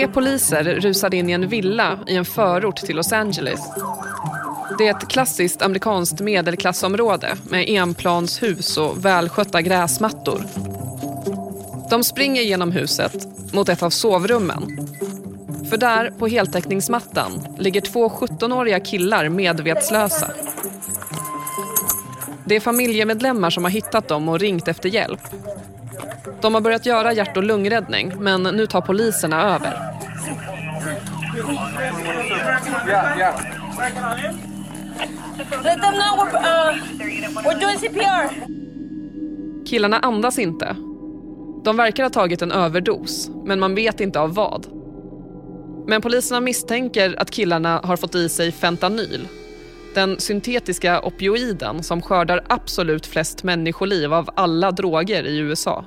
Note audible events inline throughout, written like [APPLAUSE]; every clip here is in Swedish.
Tre poliser rusade in i en villa i en förort till Los Angeles. Det är ett klassiskt amerikanskt medelklassområde med enplanshus och välskötta gräsmattor. De springer genom huset mot ett av sovrummen. För där, på heltäckningsmattan, ligger två 17-åriga killar medvetslösa. Det är familjemedlemmar som har hittat dem och ringt efter hjälp. De har börjat göra hjärt och lungräddning, men nu tar poliserna över. Let them know we're, uh, we're doing CPR. Killarna andas inte. De verkar ha tagit en överdos, men man vet inte av vad. Men poliserna misstänker att killarna har fått i sig fentanyl. Den syntetiska opioiden som skördar absolut flest människoliv av alla droger i USA.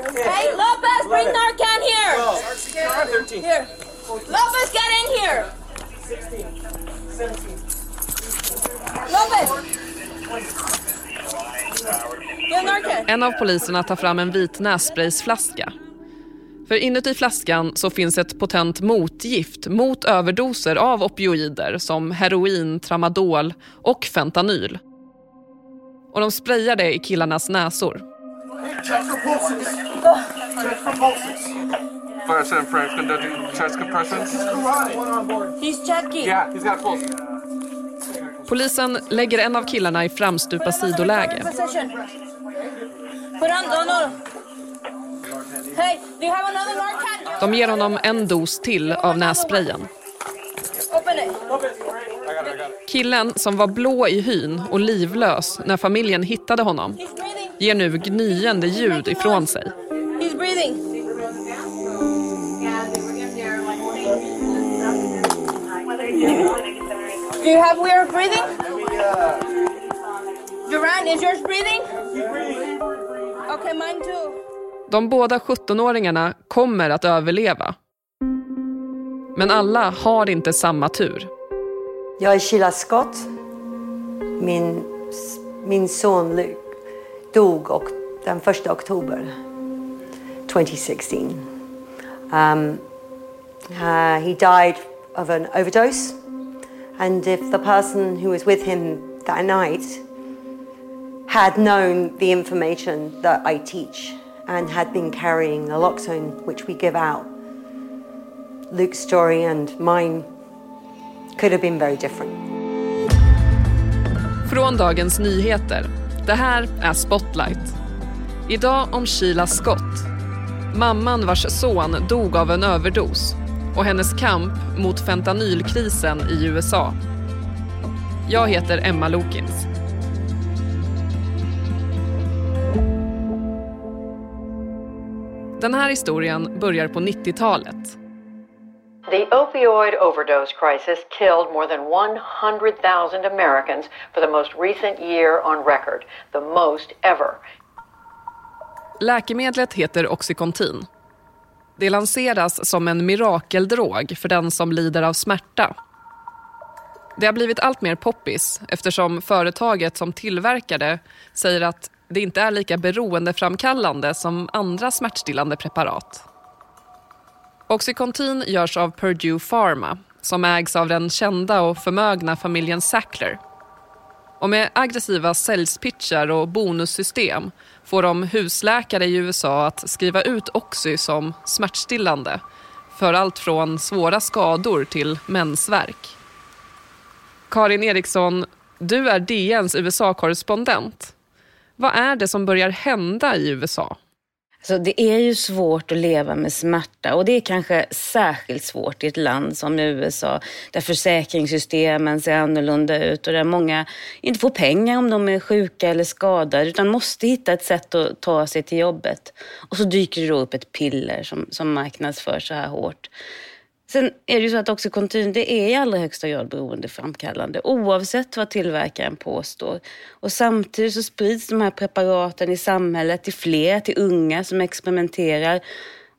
Hey, Lopez, bring Narcan here. Here. Lopez, get in here. Lopez. Get Narcan. En av poliserna tar fram en vit nässpraysflaska. För inuti flaskan så finns ett potent motgift mot överdoser av opioider som heroin, tramadol och fentanyl. Och de sprayar det i killarnas näsor. Check for pulses. Check for pulses. Frank's conducting chest compressions. He's checking. Yeah, he's got pulse. Polisen lägger en av killarna i framstupa sidoläge. De ger honom en dos till av nässprayen. Killen som var blå i hyn och livlös när familjen hittade honom. Ger nu gnyende ljud ifrån sig. He's breathing. Do you have weird breathing? Duran, is yours breathing? Okay, mine too. De båda 17-åringarna kommer att överleva. Men alla har inte samma tur. Jag är Sheila Scott. Min, min son Luke dog och, den 1 oktober 2016. Um, uh, he died of an overdose. And if the person who was with him that night had known the information that I teach and had been carrying naloxone, which we give out, Luke's story and mine could have been very different. Från Dagens Nyheter. Det här är Spotlight. Idag om Sheila Scott. Mamman vars son dog av en överdos och hennes kamp mot fentanylkrisen i USA. Jag heter Emma Lokins. Den här historien börjar på 90-talet. The opioid overdose crisis killed more than 100,000 Americans for the most recent year on record, the most ever. Läkemedlet heter Oxycontin. Det lanseras som en mirakeldrog för den som lider av smärta. Det har blivit allt mer poppis eftersom företaget som tillverkar det säger att det inte är lika beroendeframkallande som andra smärtstillande preparat. Oxycontin görs av Purdue Pharma som ägs av den kända och förmögna familjen Sackler. Och med aggressiva säljspitchar och bonussystem får de husläkare i USA att skriva ut Oxy som smärtstillande för allt från svåra skador till mensvärk. Karin Eriksson, du är DNs USA-korrespondent. Vad är det som börjar hända i USA? Så det är ju svårt att leva med smärta och det är kanske särskilt svårt i ett land som USA där försäkringssystemen ser annorlunda ut och där många inte får pengar om de är sjuka eller skadade utan måste hitta ett sätt att ta sig till jobbet. Och så dyker det då upp ett piller som, som marknadsförs så här hårt. Sen är det ju så att Oxycontin det är i allra högsta grad beroendeframkallande oavsett vad tillverkaren påstår. Och samtidigt så sprids de här preparaten i samhället till fler, till unga som experimenterar.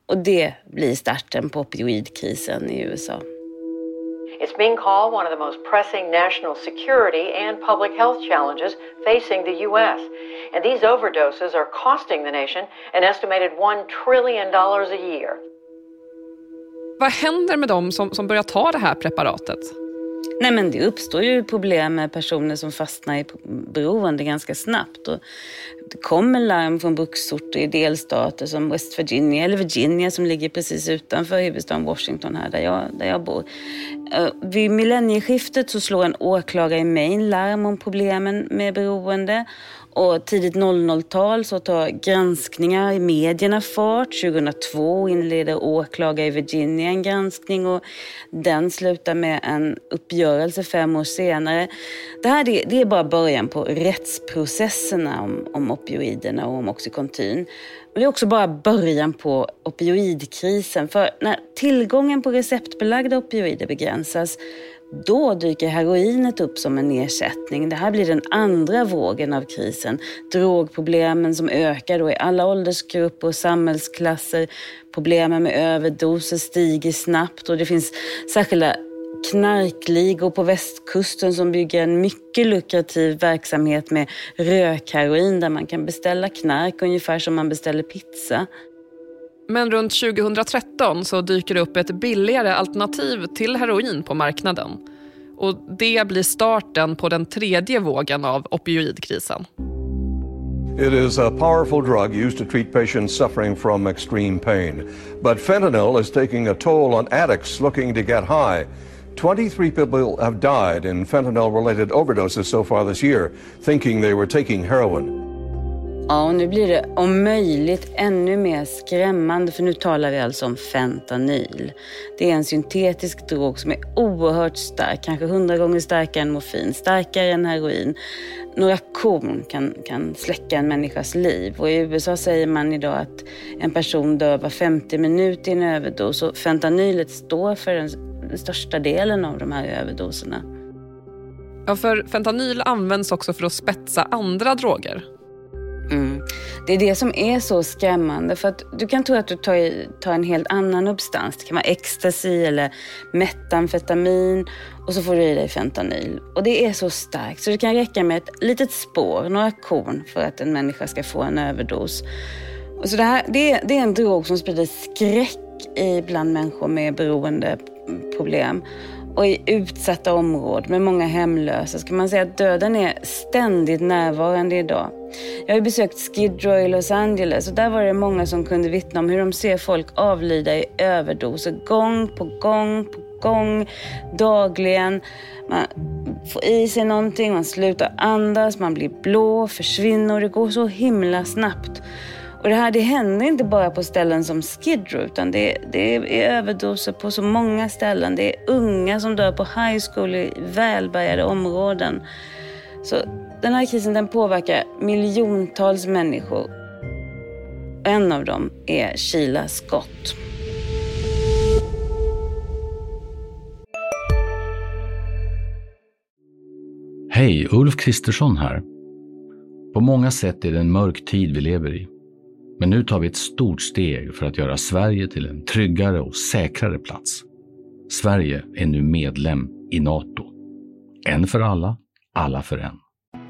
Och det blir starten på opioidkrisen i USA. It's being called one of the most pressing national security and public health challenges facing the U.S. And these overdoses are costing the nation an estimated $1 trillion a year. Vad händer med dem som, som börjar ta det här preparatet? Nej men det uppstår ju problem med personer som fastnar i beroende ganska snabbt. Och det kommer larm från bruksorter i delstater som West Virginia eller Virginia som ligger precis utanför huvudstaden Washington här där jag, där jag bor. Eh, vid millennieskiftet så slår en åklagare i Maine larm om problemen med beroende och tidigt 00-tal så tar granskningar i medierna fart. 2002 inleder åklagare i Virginia en granskning och den slutar med en uppgörelse fem år senare. Det här det, det är bara början på rättsprocesserna om, om opioiderna och om Oxycontin. Men det är också bara början på opioidkrisen. För när tillgången på receptbelagda opioider begränsas då dyker heroinet upp som en ersättning. Det här blir den andra vågen av krisen. Drogproblemen som ökar då i alla åldersgrupper och samhällsklasser. Problemen med överdoser stiger snabbt och det finns särskilda knarkligor på västkusten som bygger en mycket lukrativ verksamhet med rökheroin där man kan beställa knark ungefär som man beställer pizza. Men runt 2013 så dyker det upp ett billigare alternativ till heroin på marknaden. Och det blir starten på den tredje vågen av opioidkrisen. It is a powerful drug used to treat patients suffering from extreme pain. But fentanyl is taking a toll on addicts looking to get high. 23 people have died in fentanyl related overdoses so far this year, thinking they were taking heroin. Ja, och nu blir det om möjligt ännu mer skrämmande för nu talar vi alltså om fentanyl. Det är en syntetisk drog som är oerhört stark, kanske hundra gånger starkare än morfin, starkare än heroin. Några korn kan, kan släcka en människas liv och i USA säger man idag att en person dör var 50 minut i en överdos och fentanylet står för den, den största delen av de här överdoserna. Ja, för fentanyl används också för att spetsa andra droger. Det är det som är så skrämmande. För att du kan tro att du tar, tar en helt annan substans. Det kan vara ecstasy eller metamfetamin och så får du i dig fentanyl. Och det är så starkt så det kan räcka med ett litet spår, några korn för att en människa ska få en överdos. Och så det, här, det, är, det är en drog som sprider skräck bland människor med beroendeproblem och i utsatta områden med många hemlösa kan man säga att döden är ständigt närvarande idag. Jag har besökt Skid Row i Los Angeles och där var det många som kunde vittna om hur de ser folk avlida i överdoser gång på gång på gång, dagligen. Man får i sig någonting, man slutar andas, man blir blå, försvinner och det går så himla snabbt. Och det här det händer inte bara på ställen som Skid Row utan det, det är överdoser på så många ställen. Det är unga som dör på high school i välbärgade områden. Så den här krisen den påverkar miljontals människor. En av dem är Sheila Scott. Hej, Ulf Kristersson här. På många sätt är det en mörk tid vi lever i. Men nu tar vi ett stort steg för att göra Sverige till en tryggare och säkrare plats. Sverige är nu medlem i Nato. En för alla, alla för en.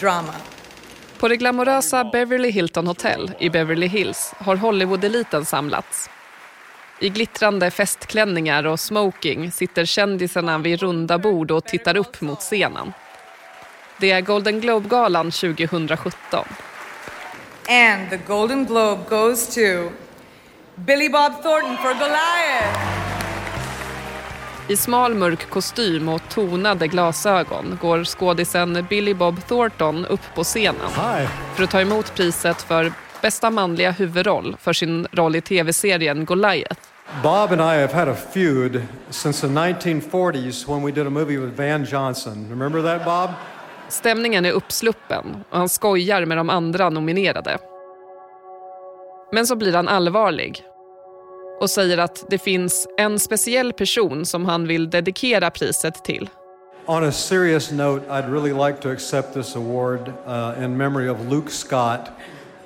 Drama. På det glamorösa Beverly Hilton Hotel i Beverly Hills har Hollywood-eliten samlats. I glittrande festklänningar och smoking sitter kändisarna vid runda bord och tittar upp mot scenen. Det är Golden Globe-galan 2017. And the Golden Globe goes to Billy Bob Thornton for Goliath. I smal mörk kostym och tonade glasögon går skådisen Billy Bob Thornton upp på scenen Hi. för att ta emot priset för bästa manliga huvudroll för sin roll i tv-serien Goliath. Bob and I have had a feud since the 1940s when we did a movie with Van Johnson. Remember that Bob? Stämningen är uppsluppen och han skojar med de andra nominerade. Men så blir han allvarlig och säger att det finns en speciell person som han vill dedikera priset till. On a serious note, I'd really like to accept this award uh, in memory of Luke Scott,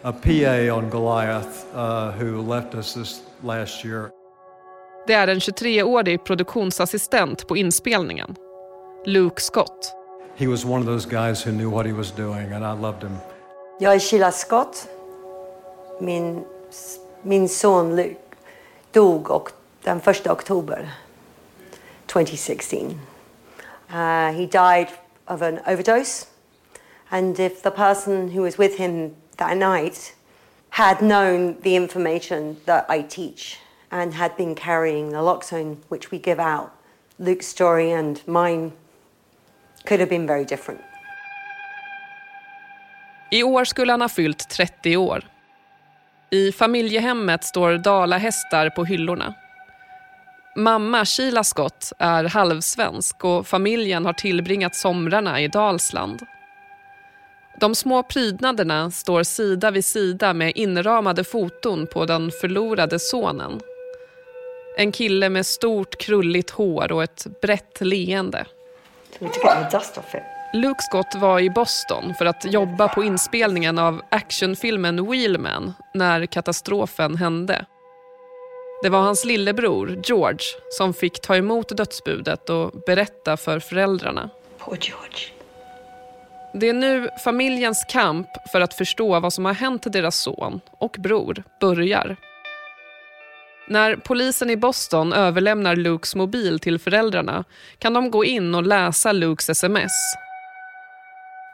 a PA on Goliath, uh, who left us this last year. Det är en 23-årig produktionsassistent på inspelningen, Luke Scott. He was one of those guys who knew what he was doing, and I loved him. Jag är Sheila Scott. Min, min son Luke dog och, den 1 oktober 2016. Uh, he died of an overdose. And if the person who was with him that night had known the information that I teach and had been carrying the naloxone, which we give out, Luke's story and mine could have been very different. I år skulle han ha fyllt 30 år. I familjehemmet står dalahästar på hyllorna. Mamma Sheila Scott är halvsvensk och familjen har tillbringat somrarna i Dalsland. De små prydnaderna står sida vid sida med inramade foton på den förlorade sonen. En kille med stort krulligt hår och ett brett leende. Luke Scott var i Boston för att jobba på inspelningen av actionfilmen Wheelman när katastrofen hände. Det var hans lillebror George som fick ta emot dödsbudet och berätta för föräldrarna. Poor George. Det är nu familjens kamp för att förstå vad som har hänt deras son och bror börjar. När polisen i Boston överlämnar Lukes mobil till föräldrarna kan de gå in och läsa Lukes sms.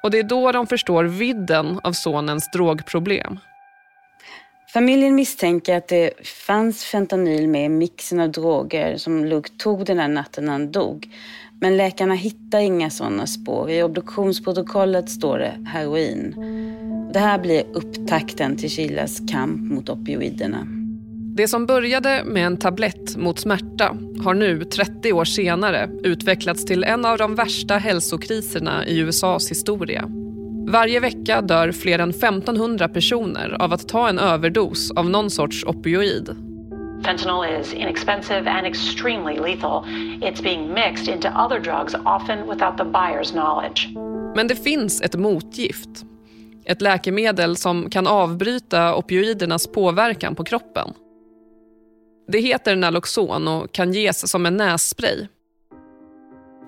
Och det är då de förstår vidden av sonens drogproblem. Familjen misstänker att det fanns fentanyl med i mixen av droger som Luke tog den här natten när han dog. Men läkarna hittar inga sådana spår. I obduktionsprotokollet står det heroin. Det här blir upptakten till Chilas kamp mot opioiderna. Det som började med en tablett mot smärta har nu, 30 år senare, utvecklats till en av de värsta hälsokriserna i USAs historia. Varje vecka dör fler än 1500 personer av att ta en överdos av någon sorts opioid. Fentanyl is inexpensive and extremely lethal. It's being mixed into other drugs, often without the buyer's knowledge. Men det finns ett motgift. Ett läkemedel som kan avbryta opioidernas påverkan på kroppen. Det heter Naloxon och kan ges som en nässpray.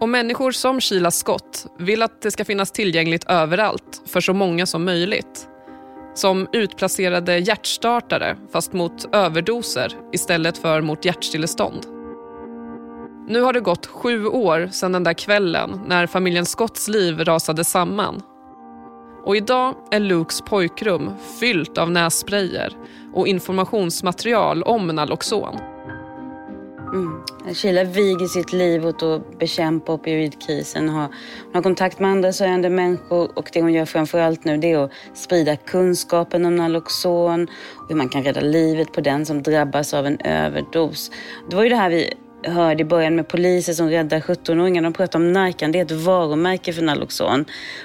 Och människor som Sheila Scott vill att det ska finnas tillgängligt överallt för så många som möjligt. Som utplacerade hjärtstartare fast mot överdoser istället för mot hjärtstillestånd. Nu har det gått sju år sedan den där kvällen när familjen Scotts liv rasade samman. Och idag är Lukes pojkrum fyllt av nässprayer och informationsmaterial om Naloxon. Mm. Sheila viger sitt liv åt att bekämpa opioidkrisen. Hon har kontakt med andra sörjande människor och det hon gör framförallt nu det är att sprida kunskapen om Naloxon och hur man kan rädda livet på den som drabbas av en överdos. Det var ju det här vi hörde i början med poliser som räddar 17-åringar. De pratar om Narcan, det är ett varumärke för Naloxon.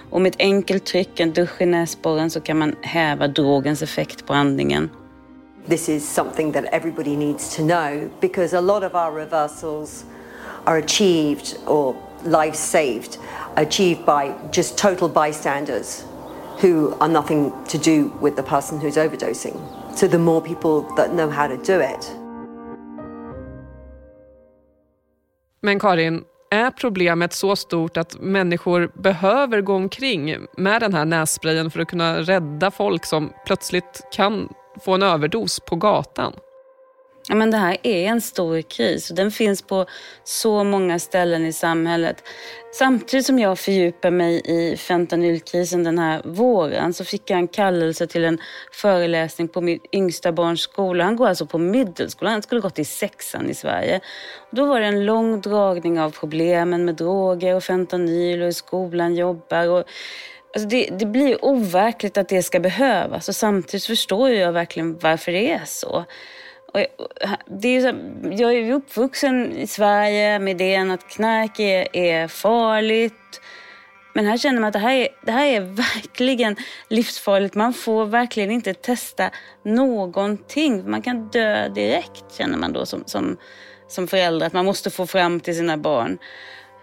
Och med ett enkelt tryck, en dusch i näsborren, så kan man häva drogens effekt på andningen. This is something that everybody needs to know because a lot of our reversals are achieved or lives saved achieved by just total bystanders who are nothing to do with the person who's overdosing. So the more people that know how to do it. Men Karin, är problemet så stort att människor behöver gå omkring med den här nässprayen för att kunna rädda folk som plötsligt kan få en överdos på gatan? Ja, men det här är en stor kris och den finns på så många ställen i samhället. Samtidigt som jag fördjupar mig i fentanylkrisen den här våren så fick jag en kallelse till en föreläsning på min yngsta barns skola. Han går alltså på middelskolan, han skulle gått i sexan i Sverige. Då var det en lång dragning av problemen med droger och fentanyl och hur skolan jobbar. Och Alltså det, det, blir overkligt att det ska behövas och samtidigt förstår jag verkligen varför det är så. Och eh, det är så, jag är uppvuxen i Sverige med idén att knark är, är farligt. Men här känner man att det här, är, det här är [LAUGHS] verkligen livsfarligt. Man får verkligen inte testa någonting. Man kan dö direkt känner man då som, som, som förälder. Att man måste få fram till sina barn.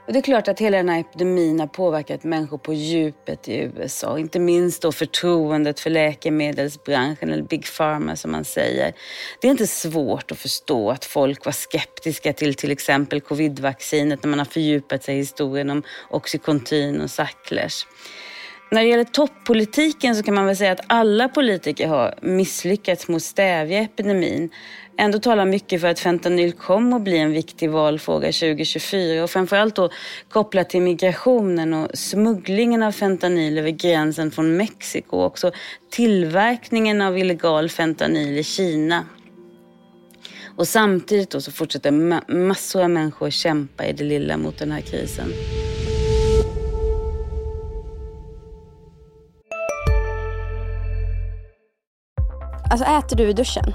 Och det är klart att hela den här epidemin har påverkat människor på djupet i USA. Inte minst då förtroendet för läkemedelsbranschen, eller Big Pharma som man säger. Det är inte svårt att förstå att folk var skeptiska till till exempel covidvaccinet när man har fördjupat sig i historien om Oxycontin och Sacklers. När det gäller toppolitiken så kan man väl säga att alla politiker har misslyckats med att stävja epidemin. Ändå talar mycket för att fentanyl kommer att bli en viktig valfråga 2024 och framförallt då kopplat till migrationen och smugglingen av fentanyl över gränsen från Mexiko och också tillverkningen av illegal fentanyl i Kina. Och samtidigt då så fortsätter massor av människor kämpa i det lilla mot den här krisen. Alltså äter du i duschen?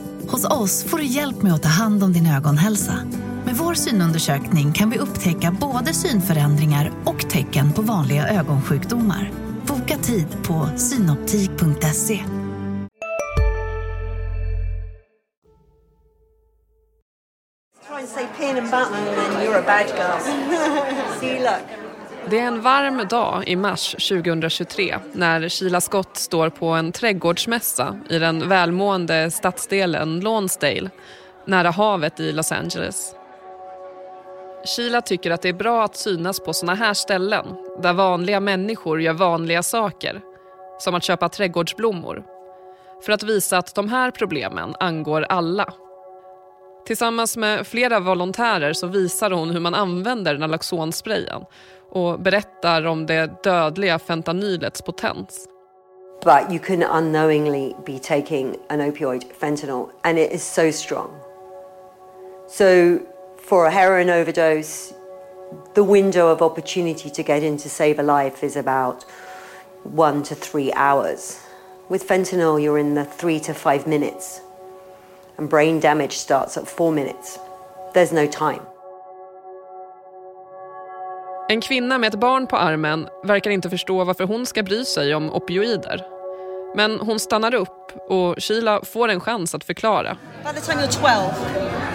Hos oss får du hjälp med att ta hand om din ögonhälsa. Med vår synundersökning kan vi upptäcka både synförändringar och tecken på vanliga ögonsjukdomar. Boka tid på synoptik.se. Try and say pin and button and then you're a bad girl. [LAUGHS] See, look. Det är en varm dag i mars 2023 när Sheila Scott står på en trädgårdsmässa i den välmående stadsdelen Lonsdale nära havet i Los Angeles. Sheila tycker att det är bra att synas på såna här ställen där vanliga människor gör vanliga saker, som att köpa trädgårdsblommor, för att visa att de här problemen angår alla. Tillsammans med flera volontärer så visar hon hur man använder naloxonsprayen och berättar om det dödliga fentanylets potens. But you can unknowingly be taking an opioid, fentanyl, and it is so strong. So, for a heroin overdose, the window of opportunity to get in to save a life is about one to three hours. With fentanyl, you're in the three to five minutes, and brain damage starts at four minutes. There's no time. En kvinna med ett barn på armen verkar inte förstå varför hon ska bry sig om opioider. Men hon stannar upp och Sheila får en chans att förklara. By the time you're 12,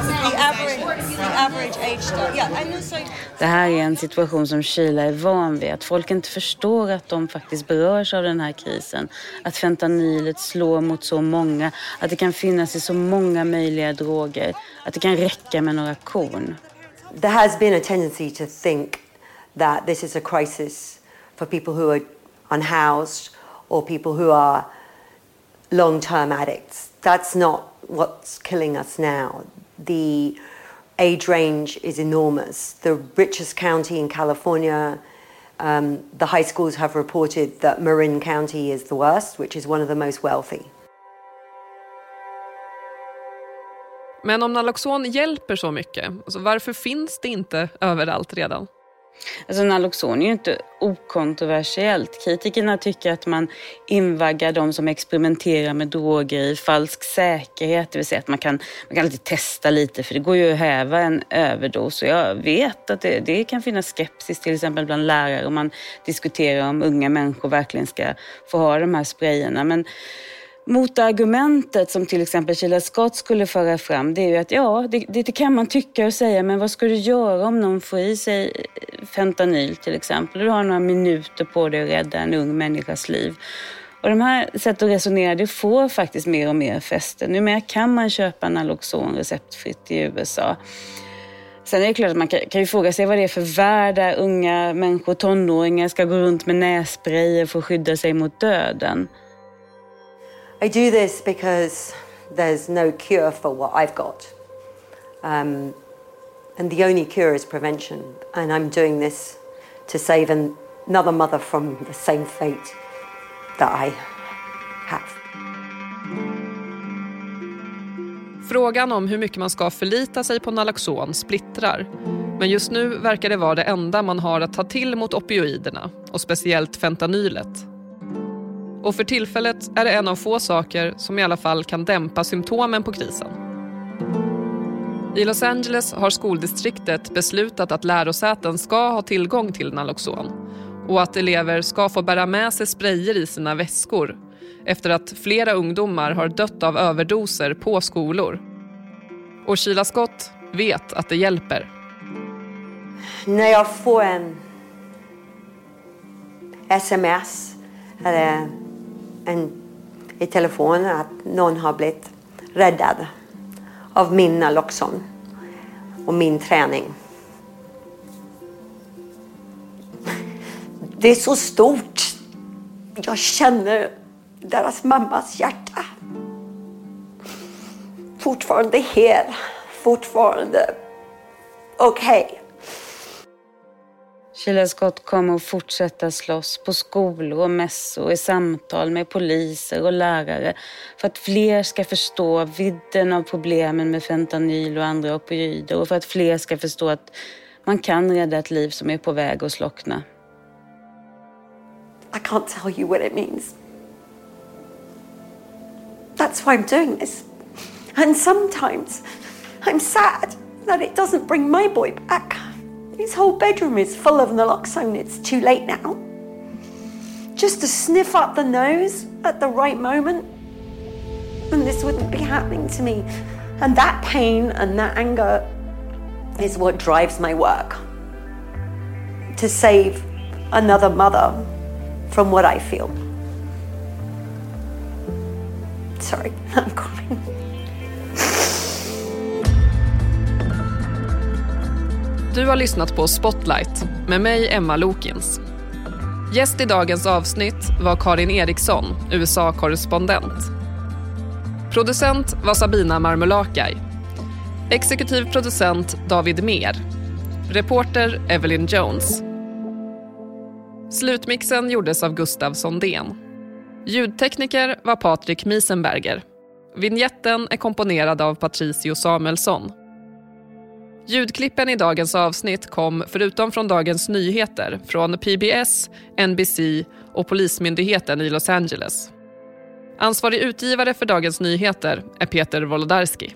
the average, the average age start. Yeah, and also... Det här är en situation som Sheila är van vid. Att folk inte förstår att de faktiskt berörs av den här krisen. Att fentanylet slår mot så många. Att det kan finnas i så många möjliga droger. Att det kan räcka med några korn. There has been a tendency to think that this is a crisis for people who are unhoused or people who are long term addicts. That's not what's killing us now. The age range is enormous. The richest county in California, um, the high schools have reported that Marin County is the worst, which is one of the most wealthy. Men om Naloxon hjälper så mycket, alltså varför finns det inte överallt redan? Alltså Naloxon är ju inte okontroversiellt. Kritikerna tycker att man invaggar de som experimenterar med droger i falsk säkerhet. Det vill säga att man kan, man kan alltid testa lite för det går ju att häva en överdos. Och jag vet att det, det kan finnas skepsis till exempel bland lärare om man diskuterar om unga människor verkligen ska få ha de här sprayerna. Men Motargumentet som till exempel Sheila Scott skulle föra fram det är ju att ja, det, det, kan man tycka och säga men vad ska du göra om någon får i sig fentanyl till exempel? Du har några minuter på dig att rädda en ung människas liv. Och de här sätten att resonera det får faktiskt mer och mer fäste. Numera kan man köpa Naloxon receptfritt i USA. Sen är det klart att man kan, kan ju fråga sig vad det är för värld där unga människor, tonåringar ska gå runt med nässprayer för att skydda sig mot döden. I do this because there's no cure for what I've got. Um, and the only cure is prevention. And I'm doing this to save an, another mother from the same fate that I have. Frågan om hur mycket man ska förlita sig på Naloxon splittrar. Men just nu verkar det vara det enda man har att ta till mot opioiderna och speciellt fentanylet. Och för tillfället är det en av få saker som i alla fall kan dämpa symptomen på krisen. I Los Angeles har skoldistriktet beslutat att lärosäten ska ha tillgång till Naloxon och att elever ska få bära med sig sprayer i sina väskor efter att flera ungdomar har dött av överdoser på skolor. Och Sheila Scott vet att det hjälper. När jag får en sms eller en, i telefonen att någon har blivit räddad av min naloxon och min träning. Det är så stort. Jag känner deras mammas hjärta. Fortfarande hel. Fortfarande okej. Okay. Sheila Scott kommer att fortsätta slåss på skolor och mässor i samtal med poliser och lärare för att fler ska förstå vidden av problemen med fentanyl och andra opioider och för att fler ska förstå att man kan rädda ett liv som är på väg att slockna. I can't tell you what it means. That's why I'm doing this. And sometimes I'm sad that it doesn't bring my boy back. His whole bedroom is full of naloxone. It's too late now. Just to sniff up the nose at the right moment, and this wouldn't be happening to me. And that pain and that anger is what drives my work. To save another mother from what I feel. Sorry, [LAUGHS] I'm crying. Du har lyssnat på Spotlight med mig, Emma Lokins. Gäst i dagens avsnitt var Karin Eriksson, USA-korrespondent. Producent var Sabina Marmulakai. Exekutiv producent David Mer. Reporter Evelyn Jones. Slutmixen gjordes av Gustav Sondén. Ljudtekniker var Patrik Miesenberger. Vignetten är komponerad av Patricio Samuelsson. Ljudklippen i dagens avsnitt kom, förutom från Dagens Nyheter, från PBS, NBC och Polismyndigheten i Los Angeles. Ansvarig utgivare för Dagens Nyheter är Peter Wolodarski.